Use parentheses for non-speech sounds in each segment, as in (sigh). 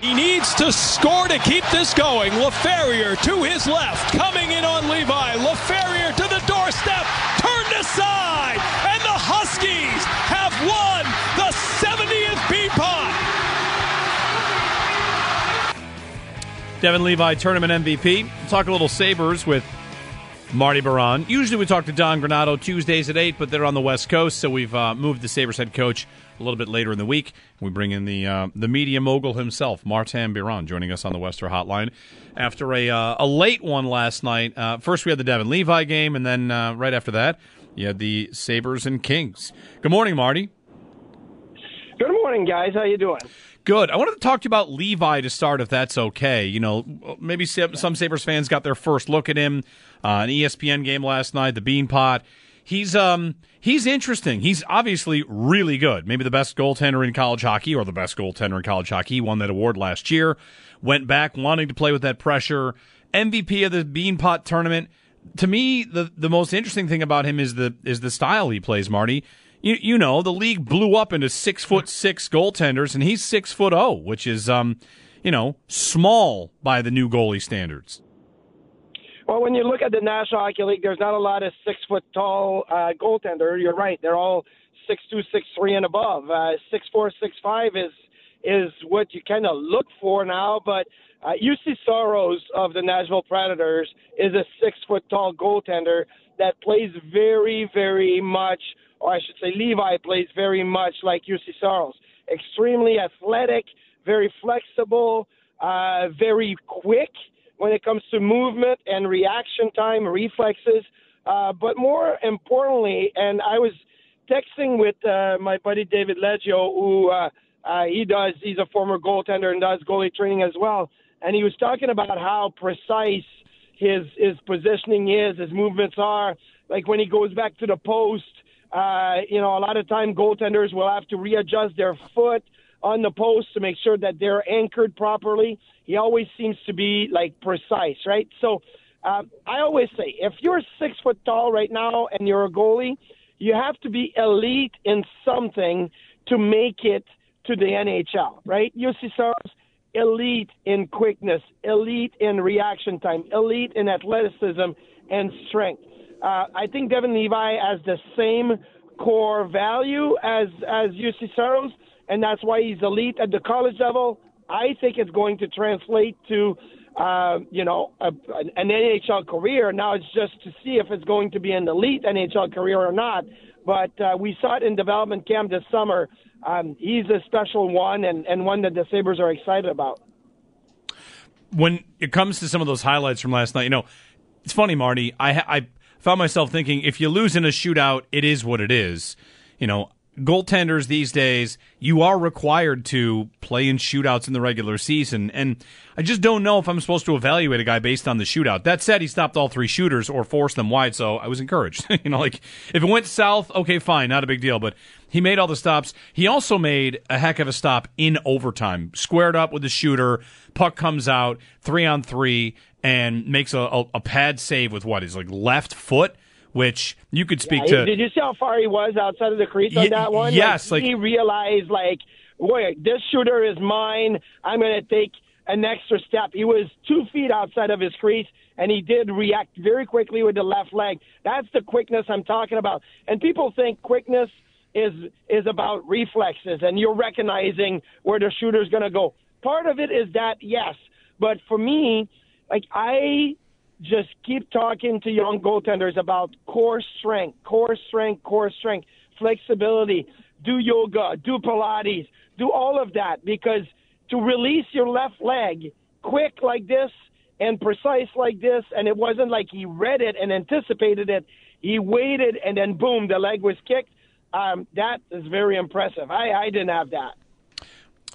He needs to score to keep this going. LaFerriere to his left, coming in on Levi. LaFerriere to the doorstep, turned aside, and the Huskies have won the 70th Beanpot. Devon Levi, tournament MVP. Talk a little Sabres with Marty Biron. Usually we talk to Don Granato Tuesdays at 8, but they're on the West Coast, so we've uh, moved the Sabres head coach a little bit later in the week. We bring in the uh, the media mogul himself, Martin Biron, joining us on the Western Hotline after a uh, a late one last night. Uh, first, we had the Devon Levi game, and then uh, right after that, you had the Sabres and Kings. Good morning, Marty. Good morning, guys. How you doing? Good. I wanted to talk to you about Levi to start, if that's okay. You know, maybe some Sabres fans got their first look at him. Uh, an ESPN game last night, the Beanpot. He's um he's interesting. He's obviously really good. Maybe the best goaltender in college hockey, or the best goaltender in college hockey. He won that award last year. Went back wanting to play with that pressure. MVP of the Beanpot tournament. To me, the the most interesting thing about him is the is the style he plays, Marty you, you know, the league blew up into six foot six goaltenders, and he's six foot oh, which is, um, you know, small by the new goalie standards. Well, when you look at the National Hockey League, there's not a lot of six foot tall uh, goaltender. You're right; they're all six two, six three, and above. Uh, six four, six five is is what you kind of look for now. But uh, Juuse Saros of the Nashville Predators is a six foot tall goaltender that plays very, very much or I should say Levi plays very much like Juuse Saros. Extremely athletic, very flexible, uh, very quick when it comes to movement and reaction time, reflexes. Uh, but more importantly, and I was texting with uh, my buddy David Leggio, who uh, uh, he does, he's a former goaltender and does goalie training as well. And he was talking about how precise his his positioning is, his movements are. Like when he goes back to the post, uh, you know, a lot of time goaltenders will have to readjust their foot on the post to make sure that they're anchored properly. He always seems to be like precise, right? So um, I always say, if you're six foot tall right now and you're a goalie, you have to be elite in something to make it to the NHL, right? Juuse Saros, elite in quickness, elite in reaction time, elite in athleticism and strength. Uh, I think Devon Levi has the same core value as as Juuse Saros, and that's why he's elite at the college level. I think it's going to translate to, uh, you know, a, an NHL career. Now it's just to see if it's going to be an elite NHL career or not. But uh, we saw it in development camp this summer. Um, he's a special one and, and one that the Sabres are excited about. When it comes to some of those highlights from last night, you know, it's funny, Marty. I, I found myself thinking if you lose in a shootout, it is what it is. You know, goaltenders these days, you are required to play in shootouts in the regular season. And I just don't know if I'm supposed to evaluate a guy based on the shootout. That said, he stopped all three shooters or forced them wide, so I was encouraged. (laughs) you know, like if it went south, okay, fine, not a big deal. But he made all the stops. He also made a heck of a stop in overtime. Squared up with the shooter, puck comes out, three on three, and makes a, a, a pad save with what? is like left foot which you could speak yeah, to. Did you see how far he was outside of the crease on that one? Yes, like, like, he realized, like, wait, this shooter is mine. I'm going to take an extra step. He was two feet outside of his crease, and he did react very quickly with the left leg. That's the quickness I'm talking about. And people think quickness is is about reflexes and you're recognizing where the shooter's going to go. Part of it is that, yes, but for me, like I just keep talking to young goaltenders about core strength, core strength, core strength, flexibility, do yoga, do Pilates, do all of that because to release your left leg quick like this and precise like this, and it wasn't like he read it and anticipated it. He waited and then boom, the leg was kicked. Um, that is very impressive. I, I didn't have that.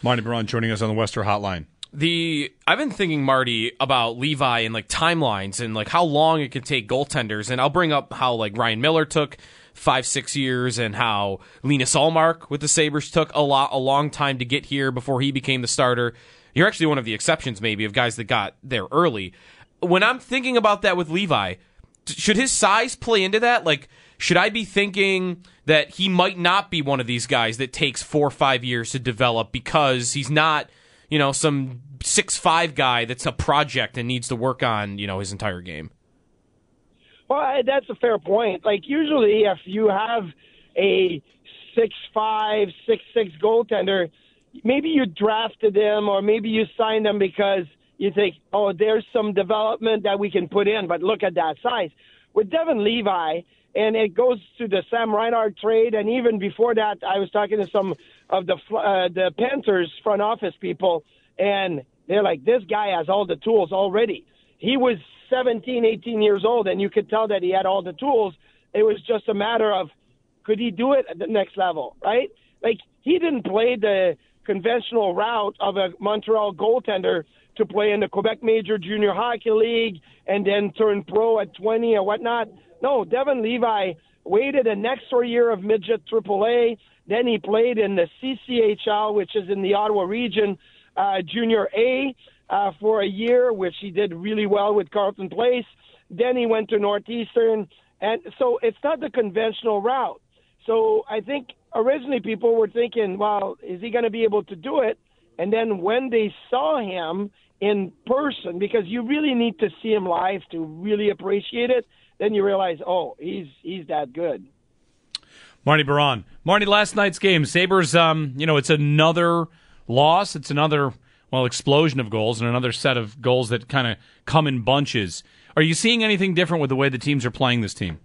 Marty Biron joining us on the Western Hotline the I've been thinking Marty about Levi and like timelines and like how long it could take goaltenders and I'll bring up how like Ryan Miller took five six years and how Linus Ullmark with the Sabres took a lot a long time to get here before he became the starter. You're actually one of the exceptions maybe of guys that got there early. When I'm thinking about that with Levi, should his size play into that? Like should I be thinking that he might not be one of these guys that takes 4 or 5 years to develop because he's not you know, some six five guy that's a project and needs to work on, you know, his entire game. Well, that's a fair point. Like usually, if you have a six five, six six goaltender, maybe you drafted them or maybe you signed them because you think, oh, there's some development that we can put in. But look at that size. With Devon Levi, and it goes to the Sam Reinhart trade, and even before that, I was talking to some of the uh, the Panthers front office people, and they're like, this guy has all the tools already. He was 17, 18 years old, and you could tell that he had all the tools. It was just a matter of could he do it at the next level, right? Like he didn't play the conventional route of a Montreal goaltender to play in the Quebec Major Junior Hockey League and then turn pro at 20 or whatnot. No, Devon Levi waited an extra year of midget AAA then he played in the CCHL, which is in the Ottawa region, uh, Junior A, uh, for a year, which he did really well with Carleton Place. Then he went to Northeastern, and so it's not the conventional route. So I think originally people were thinking, well, is he going to be able to do it? And then when they saw him in person, because you really need to see him live to really appreciate it, then you realize, oh, he's he's that good. Marty Biron. Marty, last night's game, Sabres, um, you know, it's another loss. It's another, well, explosion of goals and another set of goals that kind of come in bunches. Are you seeing anything different with the way the teams are playing this team?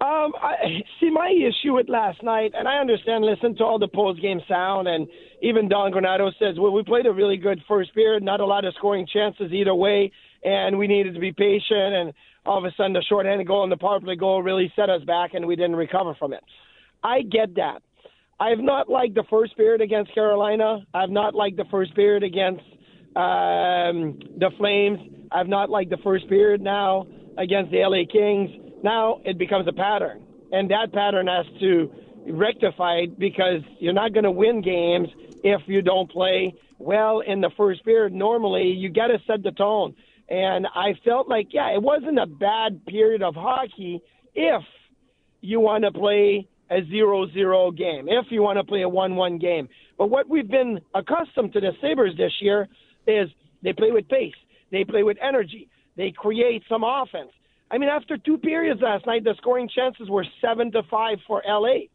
Um, I see my issue with last night, and I understand. Listen to all the post game sound, and even Don Granato says, "Well, we played a really good first period, not a lot of scoring chances either way, and we needed to be patient." And all of a sudden the shorthanded goal and the power play goal really set us back and we didn't recover from it. I get that. I have not liked the first period against Carolina. I've not liked the first period against um, the Flames. I've not liked the first period now against the LA Kings. Now it becomes a pattern, and that pattern has to rectify because you're not going to win games if you don't play well in the first period. Normally, you got to set the tone. And I felt like, yeah, it wasn't a bad period of hockey if you want to play a zero-zero game, if you want to play a one-one game. But what we've been accustomed to the Sabres this year is they play with pace, they play with energy, they create some offense. I mean, after two periods last night, the scoring chances were seven to five for LA.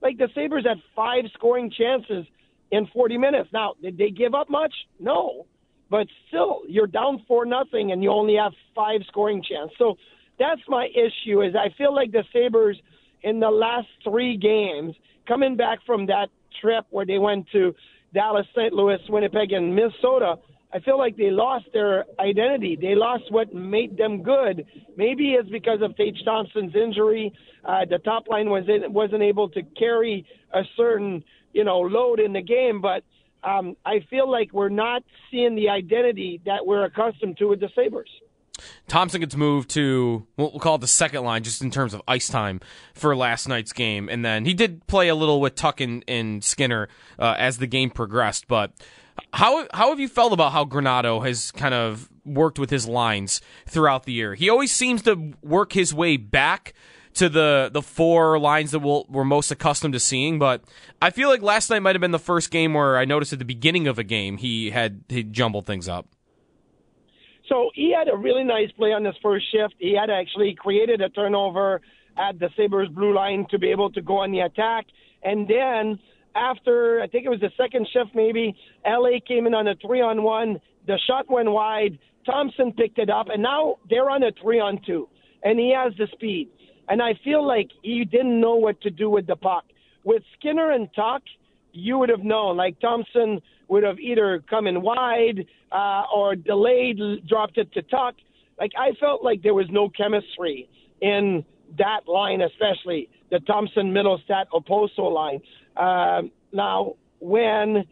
Like the Sabres had five scoring chances in 40 minutes. Now, did they give up much? No but still you're down four nothing and you only have five scoring chance. So that's my issue is I feel like the Sabres in the last three games, coming back from that trip where they went to Dallas, St. Louis, Winnipeg, and Minnesota, I feel like they lost their identity. They lost what made them good. Maybe it's because of Tage Thompson's injury. Uh, the top line was wasn't able to carry a certain you know load in the game, but um, I feel like we're not seeing the identity that we're accustomed to with the Sabres. Thompson gets moved to what we'll call it the second line, just in terms of ice time for last night's game, and then he did play a little with Tuch and, and Skinner uh, as the game progressed. But how how have you felt about how Granato has kind of worked with his lines throughout the year? He always seems to work his way back to the the four lines that we'll, we're most accustomed to seeing. But I feel like last night might have been the first game where I noticed at the beginning of a game he had he jumbled things up. So he had a really nice play on his first shift. He had actually created a turnover at the Sabres blue line to be able to go on the attack. And then after, I think it was the second shift maybe, LA came in on a three on one. The shot went wide. Thompson picked it up, and now they're on a three on two, and he has the speed. And I feel like he didn't know what to do with the puck. With Skinner and Tuch, you would have known. Like Thompson would have either come in wide uh, or delayed, dropped it to Tuch. Like I felt like there was no chemistry in that line, especially the Thompson Mittelstadt Okposo line. Uh, now, when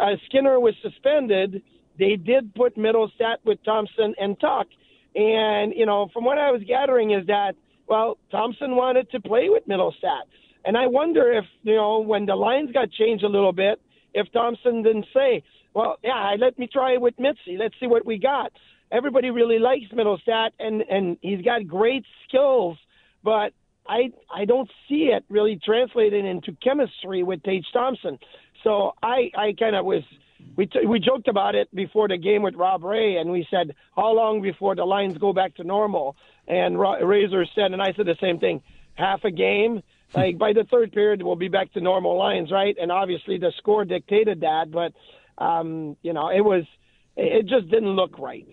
uh, Skinner was suspended, they did put Mittelstadt with Thompson and Tuch. And, you know, from what I was gathering is that, well, Thompson wanted to play with Mittelstadt. And I wonder if, you know, when the lines got changed a little bit, if Thompson didn't say, well, yeah, let me try it with Mitzi. Let's see what we got. Everybody really likes Mittelstadt, and, and he's got great skills, but I I don't see it really translated into chemistry with Tage Thompson. So I I kind of was we t- we joked about it before the game with Rob Ray, and we said how long before the lines go back to normal? And Ra- Razor said, and I said the same thing: half a game. Like by the third period, we'll be back to normal lines, right? And obviously the score dictated that, but um, you know it was it just didn't look right.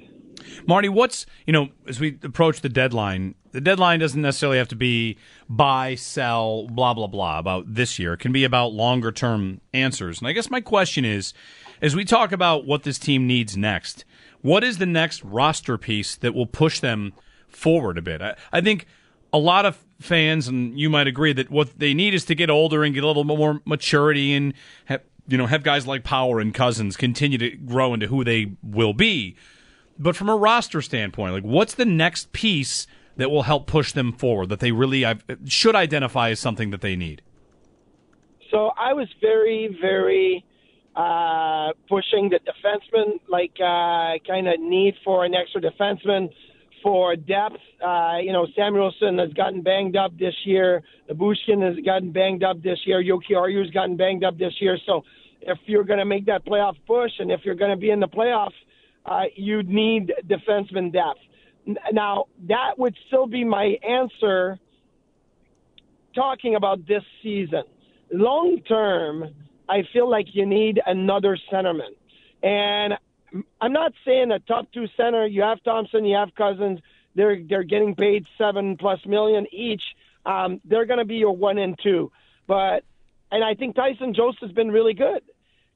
Marty, what's you know as we approach the deadline, the deadline doesn't necessarily have to be buy, sell, blah blah blah about this year. It can be about longer term answers. And I guess my question is, as we talk about what this team needs next, what is the next roster piece that will push them forward a bit? I, I think a lot of fans, and you might agree, that what they need is to get older and get a little more maturity and have, you know have guys like Power and Cozens continue to grow into who they will be. But from a roster standpoint, like what's the next piece that will help push them forward that they really should identify as something that they need? So I was very, very uh, pushing the defenseman, like uh, kind of need for an extra defenseman for depth. Uh, you know, Samuelsson has gotten banged up this year. Bushkin has gotten banged up this year. Yoki Jokiharju has gotten banged up this year. So if you're going to make that playoff push and if you're going to be in the playoffs, uh, you need defenseman depth. Now, that would still be my answer talking about this season. Long term, I feel like you need another centerman. And I'm not saying a top two center. You have Thompson, you have Cozens. They're they're getting paid seven plus million each. Um, they're going to be your one and two. But and I think Tyson Jost has been really good.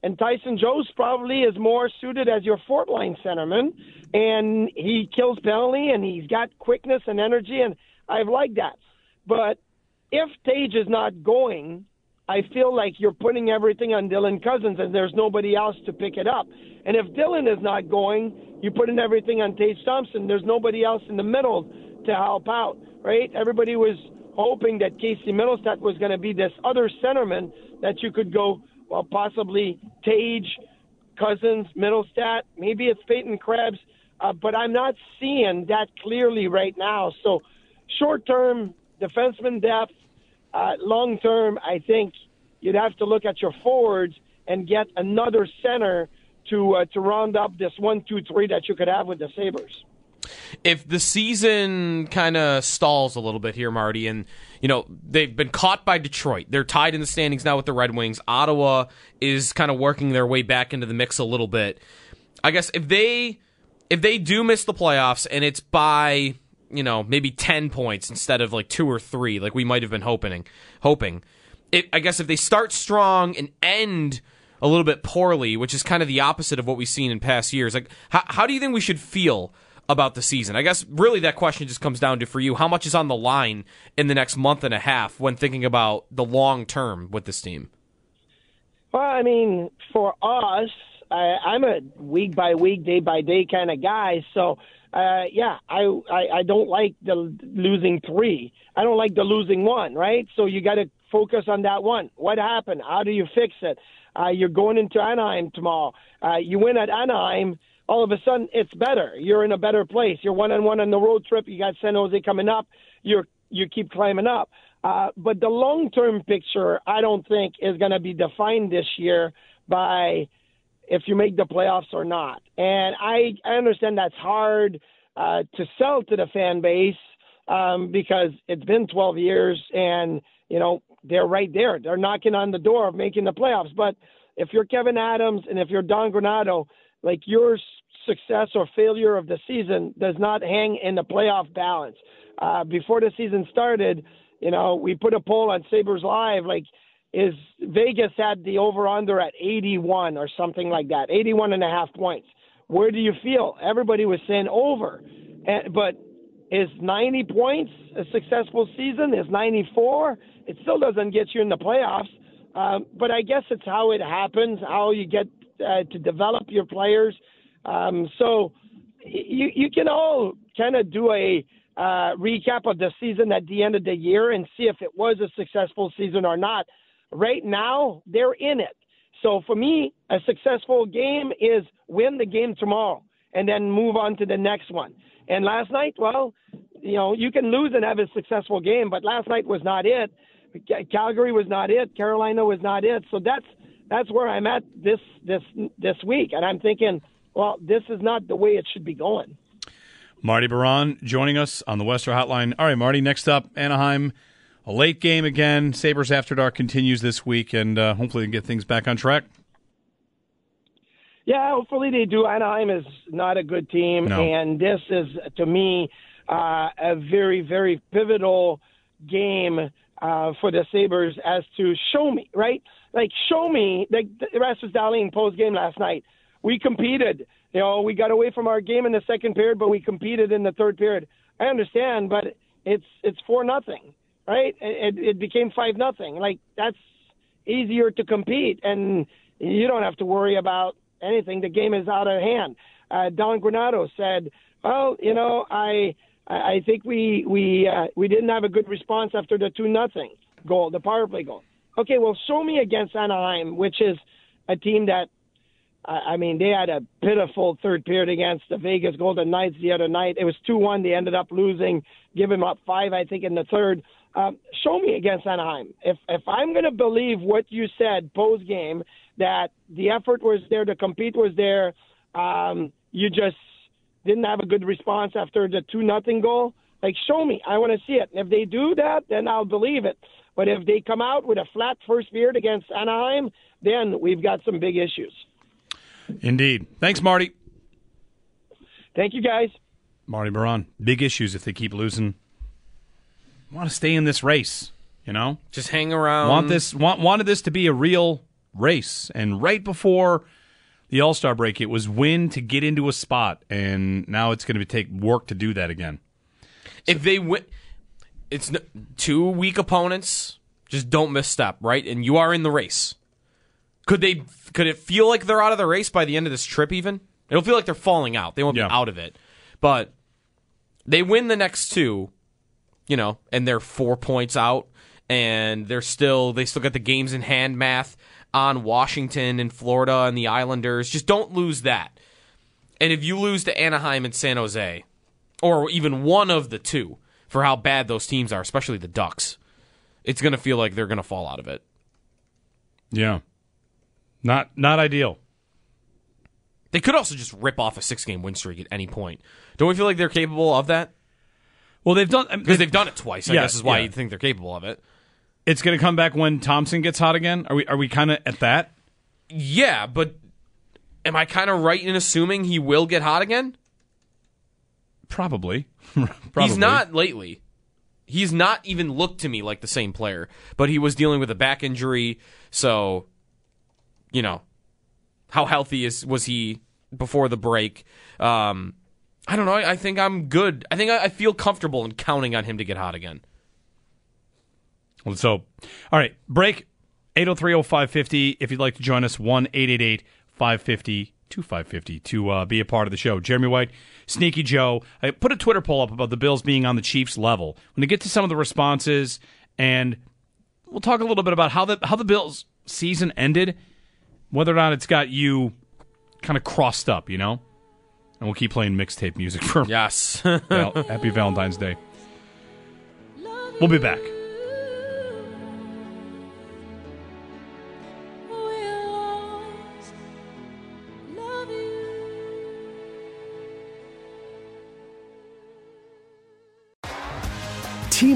And Tyson Jost probably is more suited as your fourth line centerman, and he kills penalty, and he's got quickness and energy, and I've liked that. But if Tage is not going, I feel like you're putting everything on Dylan Cozens and there's nobody else to pick it up. And if Dylan is not going, you're putting everything on Tage Thompson. There's nobody else in the middle to help out, right? Everybody was hoping that Casey Mittelstadt was going to be this other centerman that you could go well, possibly Tage, Cozens, Mittelstadt, Maybe it's Peyton Krebs, uh, but I'm not seeing that clearly right now. So, short term, defenseman depth. Uh, long term, I think you'd have to look at your forwards and get another center to uh, to round up this one, two, three that you could have with the Sabres if the season kind of stalls a little bit here, Marty, and you know they've been caught by Detroit, they're tied in the standings now with the Red Wings. Ottawa is kind of working their way back into the mix a little bit. I guess if they if they do miss the playoffs and it's by you know maybe ten points instead of like two or three, like we might have been hoping, hoping. It, I guess if they start strong and end a little bit poorly, which is kind of the opposite of what we've seen in past years. Like, how, how do you think we should feel about the season? I guess really that question just comes down to for you how much is on the line in the next month and a half when thinking about the long term with this team? Well, I mean, for us, I, I'm a week by week, day by day kind of guy. So, uh, yeah, I, I I don't like the losing three. I don't like the losing one. Right. So you got to focus on that one. What happened? How do you fix it? Uh, you're going into Anaheim tomorrow. Uh, you win at Anaheim all of a sudden it's better. You're in a better place. You're one on one on the road trip. You got San Jose coming up. You're you keep climbing up. Uh, but the long term picture, I don't think, is going to be defined this year by if you make the playoffs or not. And I, I understand that's hard uh, to sell to the fan base, um, because it's been 12 years and, you know, they're right there. They're knocking on the door of making the playoffs. But if you're Kevyn Adams and if you're Don Granato, like your success or failure of the season does not hang in the playoff balance. Uh, before the season started, you know, we put a poll on Sabres Live, like, is Vegas had the over under at 81 or something like that, 81 and a half points. Where do you feel? Everybody was saying over. And, but is 90 points a successful season? Is 94? It still doesn't get you in the playoffs. Um, but I guess it's how it happens, how you get uh, to develop your players. Um, so you you can all kind of do a uh, recap of the season at the end of the year and see if it was a successful season or not. Right now, they're in it. So for me, a successful game is win the game tomorrow and then move on to the next one. And last night, well, you know, you can lose and have a successful game, but last night was not it. Calgary was not it. Carolina was not it. So that's that's where I'm at this this this week, and I'm thinking, well, this is not the way it should be going. Marty Biron joining us on the Western Hotline. All right, Marty. Next up, Anaheim. A late game again. Sabres After Dark continues this week, and uh, hopefully they get things back on track. Yeah, hopefully they do. Anaheim is not a good team, no. and this is to me uh, a very, very pivotal game uh, for the Sabres as to show me, right? Like, show me, like the Rasmus Dahlin post game last night. We competed. You know, we got away from our game in the second period, but we competed in the third period. I understand, but it's it's four nothing, right? It, it became five nothing. Like that's easier to compete, and you don't have to worry about anything. The game is out of hand. Uh, Don Granato said, "Well, you know, I I think we we uh, we didn't have a good response after the two nothing goal, the power play goal. Okay, well, show me against Anaheim, which is a team that I mean, they had a pitiful third period against the Vegas Golden Knights the other night. It was 2 1. They ended up losing, giving up five, I think, in the third. Um, show me against Anaheim. If, if I'm going to believe what you said post game, that the effort was there, the compete was there, um, you just didn't have a good response after the 2 nothing goal, like, show me. I want to see it. And if they do that, then I'll believe it. But if they come out with a flat first period against Anaheim, then we've got some big issues. Indeed. Thanks, Marty. Thank you, guys. Marty Biron. Big issues if they keep losing. Want to stay in this race, you know? Just hang around. Want this want wanted this to be a real race. And right before the All Star break, it was win to get into a spot, and now it's going to take work to do that again. If they win, it's two weak opponents. Just don't misstep, right? And you are in the race. Could they? Could it feel like they're out of the race by the end of this trip? Even it'll feel like they're falling out. They won't Yeah. be out of it, but they win the next two, you know, and they're four points out, and they're still they still got the games in hand math on Washington and Florida and the Islanders. Just don't lose that. And if you lose to Anaheim and San Jose, or even one of the two, for how bad those teams are, especially the Ducks, it's going to feel like they're going to fall out of it. Yeah. Not not ideal. They could also just rip off a six game win streak at any point. Don't we feel like they're capable of that? Well, they've done Because they've done it twice. I Yes, guess is why yeah. you think they're capable of it. It's going to come back when Thompson gets hot again. Are we are we kind of at that? Yeah, but am I kind of right in assuming he will get hot again? Probably. (laughs) He's not lately. He's not even looked to me like the same player, but he was dealing with a back injury, so you know, how healthy is was he before the break? Um, I don't know. I, I think I'm good. I think I, I feel comfortable in counting on him to get hot again. Let's hope. All right, break 8030550 if you'd like to join us 1 550 2550 to uh, be a part of the show. Jeremy White, Sneaky Joe. I put a Twitter poll up about the Bills being on the Chiefs level. When we get to some of the responses and we'll talk a little bit about how the how the Bills season ended, whether or not it's got you kind of crossed up, you know? And we'll keep playing mixtape music (laughs) for Yes. Val- Happy Valentine's Day. We'll be back.